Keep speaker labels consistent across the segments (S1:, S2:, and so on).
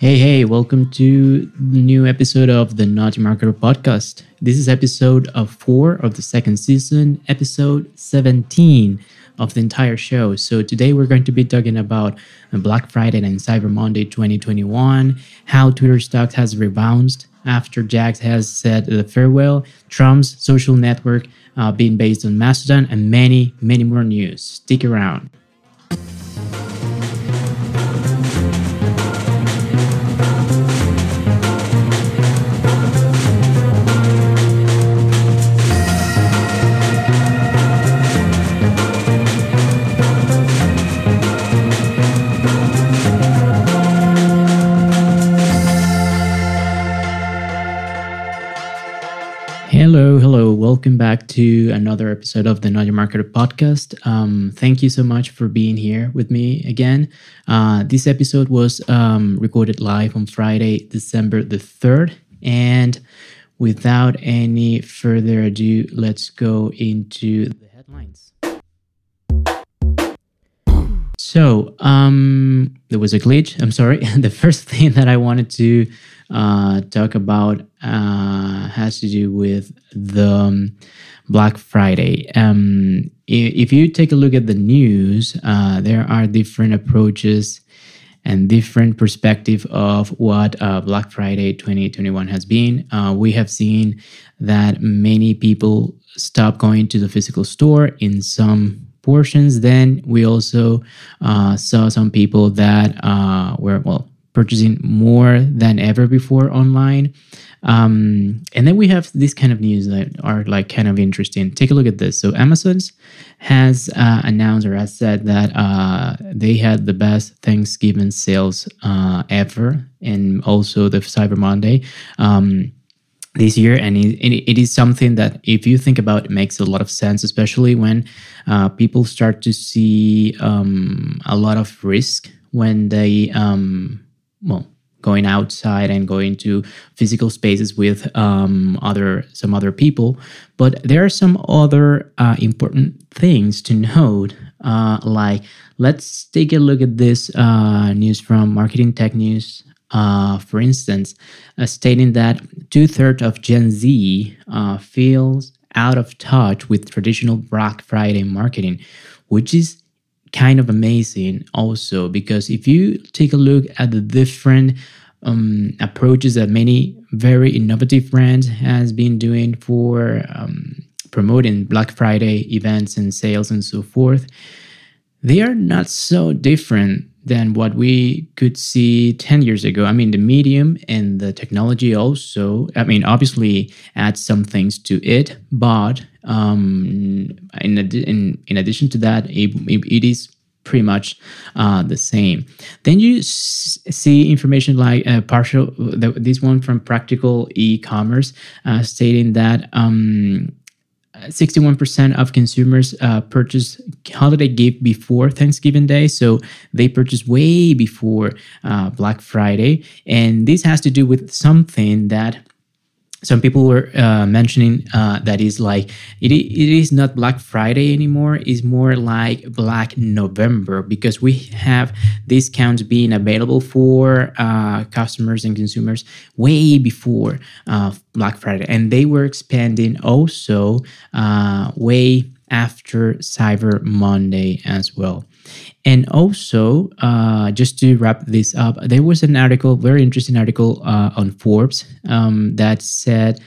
S1: Hey, hey, welcome to the new episode of the Naughty Marketer podcast. This is episode of four of the second season, episode 17 of the entire show. So today we're going to be talking about Black Friday and Cyber Monday 2021, how Twitter stocks has rebounded after Jack's has said the farewell, Trump's social network uh, being based on Mastodon, and many, many more news. Stick around. Welcome back to another episode of the Not Your Marketer podcast. Um, thank you so much for being here with me again. Uh, this episode was um, recorded live on Friday, December the 3rd. And without any further ado, let's go into the headlines. So, um, there was a glitch. I'm sorry. the first thing that I wanted to uh, talk about uh, has to do with the um, Black Friday. Um, if you take a look at the news, uh, there are different approaches and different perspective of what uh, Black Friday 2021 has been. Uh, we have seen that many people stop going to the physical store in some portions. Then we also uh, saw some people that uh, were well purchasing more than ever before online. Um, and then we have this kind of news that are like kind of interesting. Take a look at this. So Amazon's has uh, announced or has said that uh, they had the best Thanksgiving sales uh, ever, and also the Cyber Monday. Um, this year and it, it is something that if you think about it makes a lot of sense especially when uh, people start to see um, a lot of risk when they um, well going outside and going to physical spaces with um, other some other people. But there are some other uh, important things to note uh, like let's take a look at this uh, news from marketing tech news uh, for instance uh, stating that two-thirds of gen z uh, feels out of touch with traditional black friday marketing which is kind of amazing also because if you take a look at the different um, approaches that many very innovative brands has been doing for um, promoting black friday events and sales and so forth they are not so different than what we could see 10 years ago. I mean, the medium and the technology also, I mean, obviously adds some things to it, but um, in, in, in addition to that, it, it is pretty much uh, the same. Then you s- see information like uh, partial, the, this one from Practical E-commerce uh, stating that um, 61% of consumers uh, purchase holiday gift before Thanksgiving Day. So they purchase way before uh, Black Friday. And this has to do with something that some people were uh, mentioning uh, that is like it, it is not black friday anymore. It's more like black november because we have discounts being available for uh, customers and consumers way before uh, black friday. And they were expanding also uh, way after cyber monday as well and also, uh, just to wrap this up, there was an article, very interesting article uh, on Forbes um, that said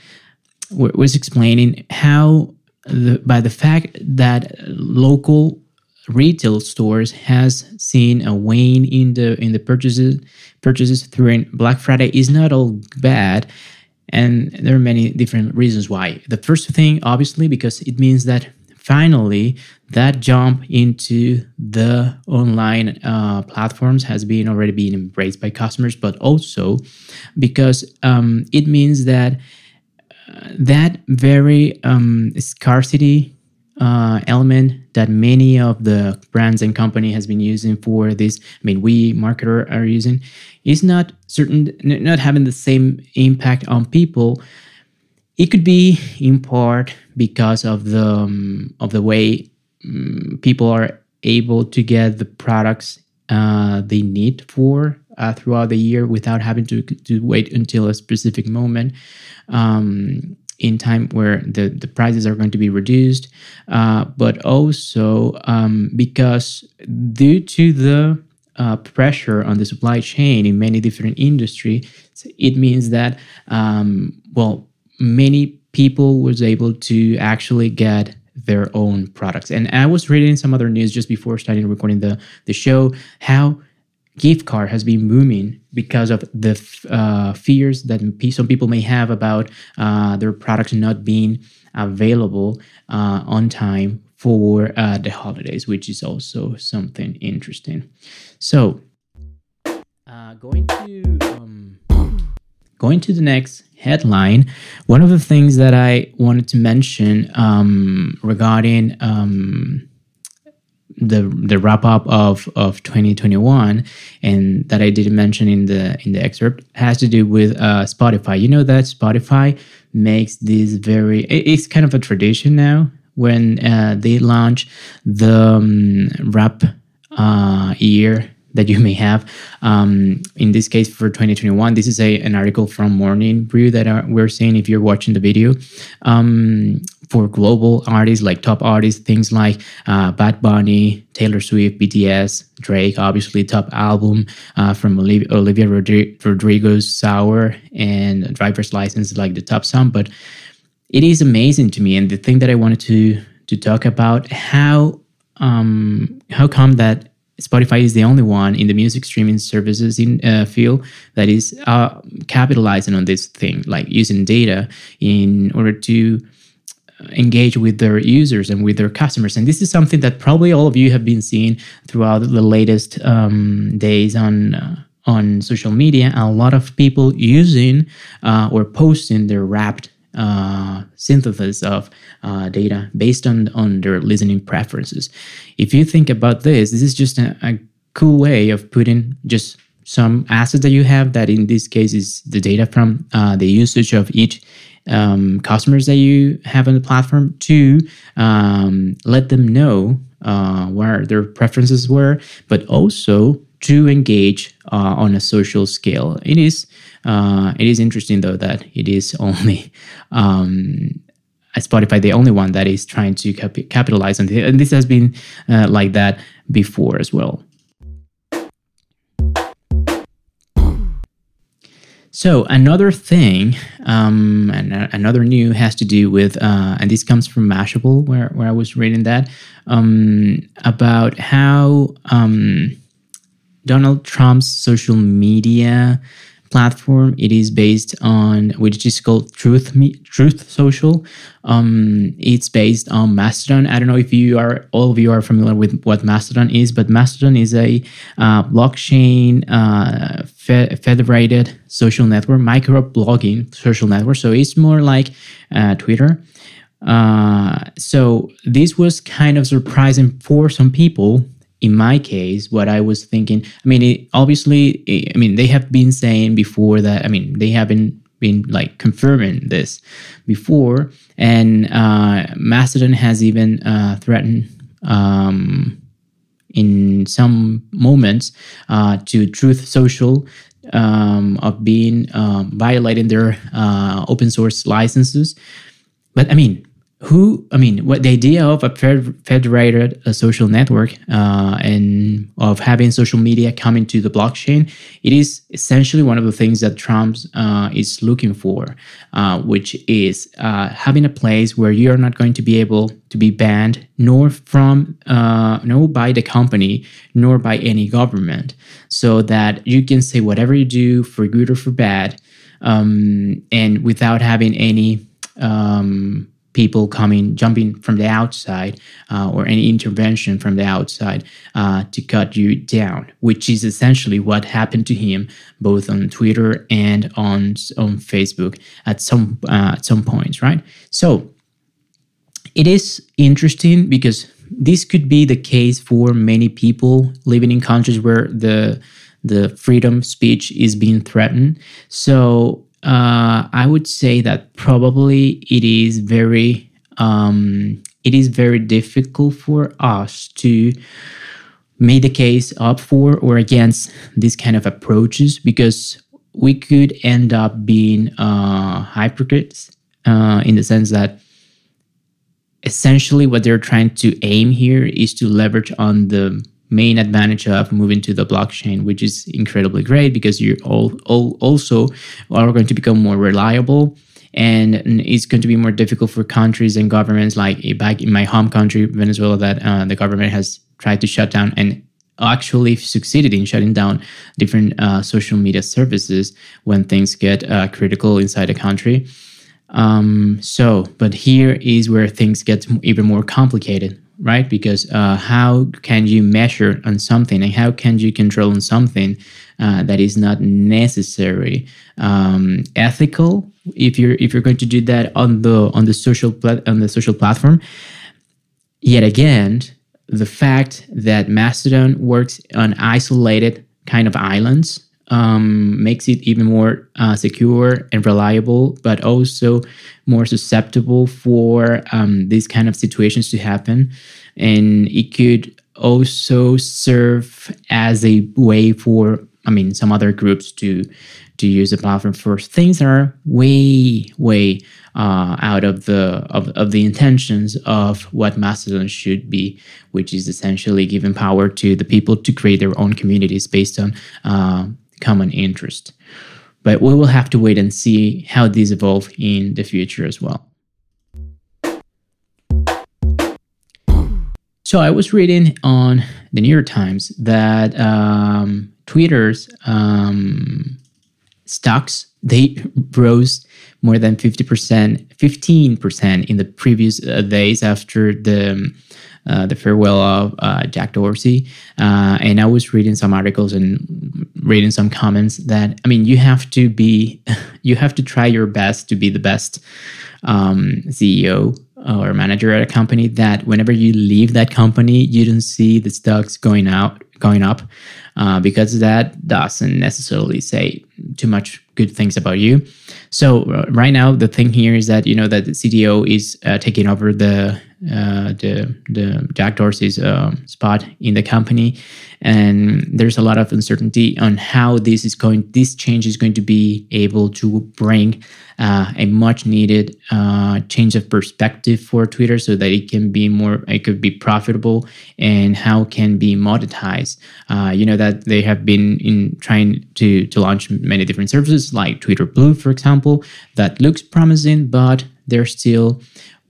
S1: was explaining how the, by the fact that local retail stores has seen a wane in the in the purchases purchases during Black Friday is not all bad and there are many different reasons why. The first thing obviously because it means that finally that jump into the online uh, platforms has been already been embraced by customers but also because um, it means that uh, that very um, scarcity uh, element that many of the brands and company has been using for this i mean we marketer are using is not certain not having the same impact on people it could be in part because of the um, of the way um, people are able to get the products uh, they need for uh, throughout the year without having to, to wait until a specific moment um, in time where the, the prices are going to be reduced, uh, but also um, because due to the uh, pressure on the supply chain in many different industries, it means that um, well, many people was able to actually get their own products. And I was reading some other news just before starting recording the the show how gift card has been booming because of the uh, fears that some people may have about uh, their products not being available uh, on time for uh, the holidays, which is also something interesting. So, uh, going to um, going to the next headline, one of the things that I wanted to mention um, regarding um, the the wrap up of of 2021 and that I didn't mention in the in the excerpt has to do with uh, Spotify. You know that Spotify makes this very it's kind of a tradition now when uh, they launch the um, wrap uh, year that you may have. Um, in this case, for 2021, this is a an article from Morning Brew that are, we're seeing if you're watching the video. Um, for global artists, like top artists, things like uh, Bad Bunny, Taylor Swift, BTS, Drake, obviously top album uh, from Olivia, Olivia Rodri- Rodrigo's Sour and Driver's License, like the top song. But it is amazing to me, and the thing that I wanted to to talk about how um, how come that Spotify is the only one in the music streaming services in uh, field that is uh, capitalizing on this thing, like using data in order to engage with their users and with their customers. And this is something that probably all of you have been seeing throughout the latest um, days on. Uh, on social media, a lot of people using uh, or posting their wrapped uh, synthesis of uh, data based on on their listening preferences. If you think about this, this is just a, a cool way of putting just some assets that you have. That in this case is the data from uh, the usage of each um, customers that you have on the platform to um, let them know uh, where their preferences were, but also to engage uh, on a social scale. It is uh, it is interesting though that it is only um, Spotify the only one that is trying to cap- capitalize on it, and this has been uh, like that before as well. So another thing, um, and another new has to do with, uh, and this comes from Mashable, where where I was reading that um, about how um, Donald Trump's social media platform. It is based on which is called Truth Me, Truth Social. Um, it's based on Mastodon. I don't know if you are all of you are familiar with what Mastodon is, but Mastodon is a uh, blockchain uh, fe- federated social network, micro blogging social network. So it's more like uh, Twitter. Uh, so this was kind of surprising for some people in my case, what I was thinking, I mean, it, obviously, I mean, they have been saying before that, I mean, they haven't been like confirming this before, and uh, Mastodon has even uh, threatened um, in some moments uh, to Truth Social um, of being um, violating their uh, open source licenses. But I mean, who i mean what the idea of a federated a social network uh, and of having social media come into the blockchain it is essentially one of the things that trump uh, is looking for uh, which is uh, having a place where you are not going to be able to be banned nor from uh, nor by the company nor by any government. So that you can say whatever you do for good or for bad um, and without having any um, people coming, jumping from the outside, uh, or any intervention from the outside uh, to cut you down, which is essentially what happened to him both on Twitter and on on Facebook at some uh, at some points, right? So it is interesting because this could be the case for many people living in countries where the the freedom of speech is being threatened. So uh, I would say that probably it is very um, it is very difficult for us to make the case up for or against these kind of approaches because we could end up being uh, hypocrites uh, in the sense that essentially what they're trying to aim here is to leverage on the main advantage of moving to the blockchain, which is incredibly great because you all, all also are going to become more reliable and it's going to be more difficult for countries and governments like back in my home country venezuela that uh, the government has tried to shut down and actually succeeded in shutting down different uh, social media services when things get uh, critical inside a country. Um, so but here is where things get even more complicated right? Because uh, how can you measure on something and how can you control on something uh, that is not necessary um, ethical? If you're if you're going to do that on the on the social pla- on the social platform yet again the fact that mastodon works on isolated kind of islands um, makes it even more uh, secure and reliable, but also more susceptible for um, these kind of situations to happen. And it could also serve as a way for, I mean, some other groups to to use the platform for things that are way, way uh, out of the of, of the intentions of what Mastodon should be, which is essentially giving power to the people to create their own communities based on uh, common interest. But we will have to wait and see how these evolve in the future as well. So I was reading on the New York Times that um, Twitter's um, stocks they rose more than 50%, 15% in the previous uh, days after the uh, the farewell of uh, Jack Dorsey. Uh, and I was reading some articles and reading some comments that I mean, you have to be, you have to try your best to be the best um, CEO or manager at a company. That whenever you leave that company, you don't see the stocks going out, going up, uh, because that doesn't necessarily say too much good things about you. So uh, right now, the thing here is that you know that the CTO is uh, taking over the uh, the the Jack Dorsey's uh, spot in the company, and there's a lot of uncertainty on how this is going. This change is going to be able to bring uh, a much needed uh, change of perspective for Twitter, so that it can be more, it could be profitable, and how can be monetized. Uh, you know that they have been in trying to to launch many different services like Twitter Blue, for example, that looks promising, but they're still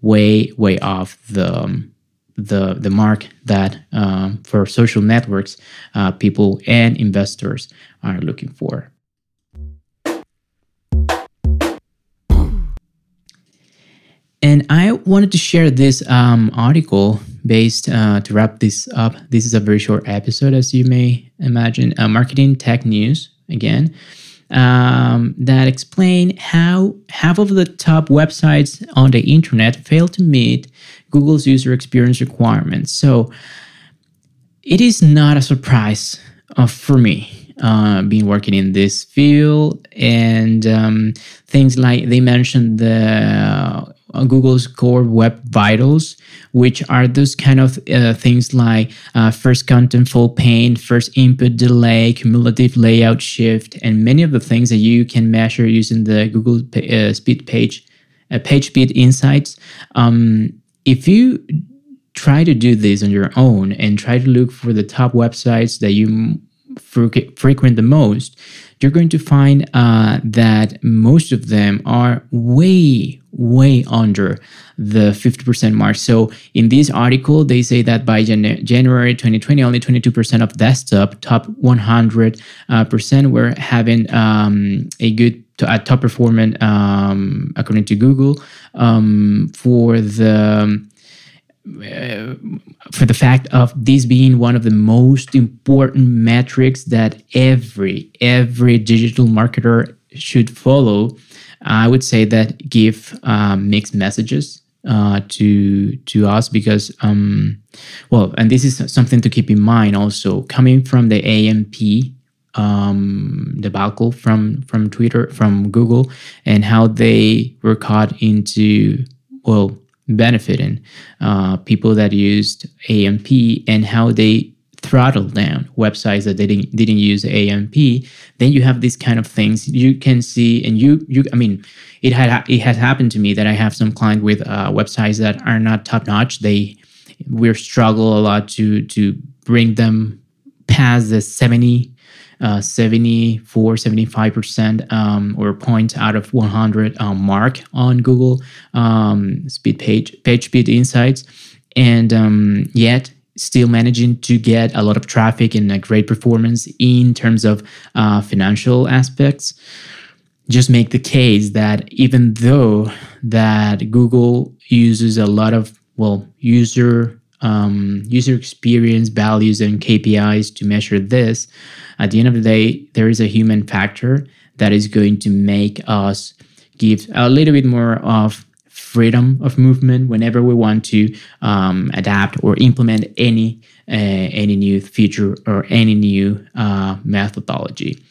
S1: way way off the um, the the mark that um, for social networks uh, people and investors are looking for. And I wanted to share this um, article based uh, to wrap this up. This is a very short episode, as you may imagine. Uh, marketing tech news again um, that explain how half of the top websites on the internet fail to meet Google's user experience requirements. So it is not a surprise uh, for me. Uh, being working in this field and um, things like they mentioned the uh, Google's core web vitals, which are those kind of uh, things like uh, first contentful paint, first input delay, cumulative layout shift, and many of the things that you can measure using the Google uh, Speed Page, uh, Page Speed Insights. Um, if you try to do this on your own and try to look for the top websites that you frequent the most, you're going to find uh, that most of them are way, way under the 50% mark. So in this article, they say that by Jan- January 2020, only 22% of desktop top 100 uh, percent were having um, a good a top performance um, according to Google um, for the uh, for the fact of this being one of the most important metrics that every every digital marketer should follow i would say that give um, mixed messages uh, to to us because um, well and this is something to keep in mind also coming from the amp um, debacle from from twitter from google and how they were caught into well benefiting uh, people that used AMP and how they throttle down websites that didn't didn't use AMP, then you have these kind of things you can see, and you you I mean, it had it has happened to me that I have some client with uh, websites that are not top notch. They we struggle a lot to to bring them past the 70 uh, 74 75% um, or points out of 100 um, mark on google um, speed page page speed insights. And um, yet still managing to get a lot of traffic and a great performance in terms of uh, financial aspects. Just make the case that even though that google uses a lot of well user um, user experience values and KPIs to measure this, at the end of the day, there is a human factor that is going to make us give a little bit more of freedom of movement whenever we want to um, adapt or implement any uh, any new feature or any new uh, methodology.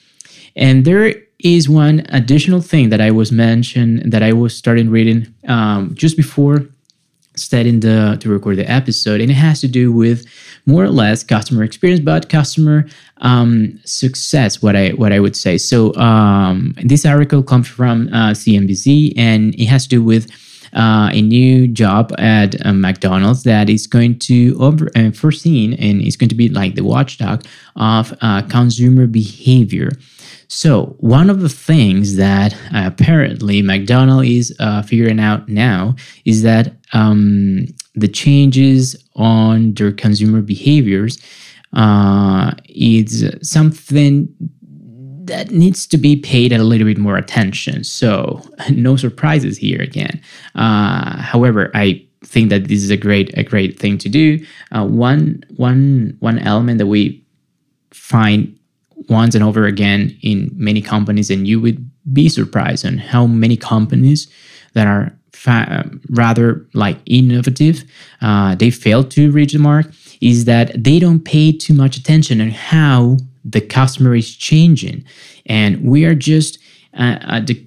S1: And there is one additional thing that I was mentioned that I was starting reading um, just before studying the to record the episode, and it has to do with more or less customer experience, but customer um, success. What I what I would say. So um, this article comes from uh, CNBC, and it has to do with. Uh, a new job at uh, McDonald's that is going to over uh, foreseen and is going to be like the watchdog of uh, consumer behavior. So, one of the things that uh, apparently McDonald is uh, figuring out now is that um, the changes on their consumer behaviors uh, is something that needs to be paid a little bit more attention. So, no surprises here again. Uh, however, I think that this is a great a great thing to do. Uh, one one one element that we find once and over again in many companies, and you would be surprised on how many companies that are fa- rather like innovative, uh, they fail to reach the mark, is that they don't pay too much attention on how the customer is changing, and we are just uh, at the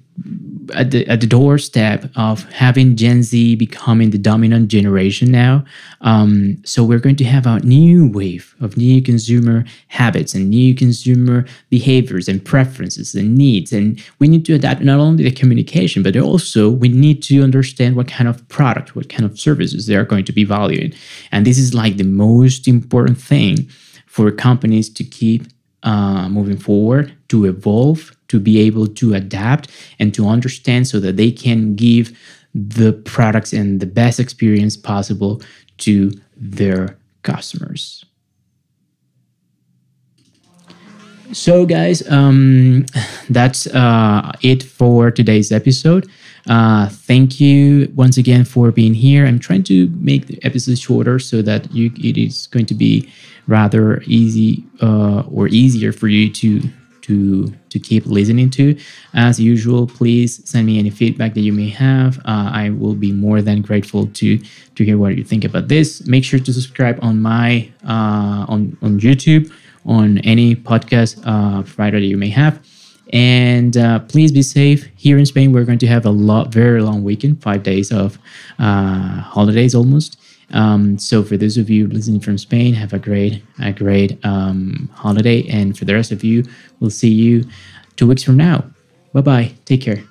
S1: at the at the doorstep of having Gen Z becoming the dominant generation now. Um, so we're going to have a new wave of new consumer habits and new consumer behaviors and preferences and needs, and we need to adapt not only the communication, but also we need to understand what kind of product, what kind of services they are going to be valuing, and this is like the most important thing for companies to keep uh, moving forward, to evolve, to be able to adapt and to understand so that they can give the products and the best experience possible to their customers. So, guys, um, that's uh, it for today's episode. Uh, thank you once again for being here. I'm trying to make the episodes shorter so that you it is going to be rather easy uh, or easier for you to to to keep listening to. As usual, please send me any feedback that you may have. Uh, I will be more than grateful to to hear what you think about this. Make sure to subscribe on my uh, on on YouTube on any podcast uh, provider that you may have. And uh, please be safe. Here in Spain, we're going to have a lot, very long weekend, five days of uh, holidays almost. Um, so for those of you listening from Spain, have a great, a great um, holiday. And for the rest of you, we'll see you two weeks from now. Bye bye. Take care.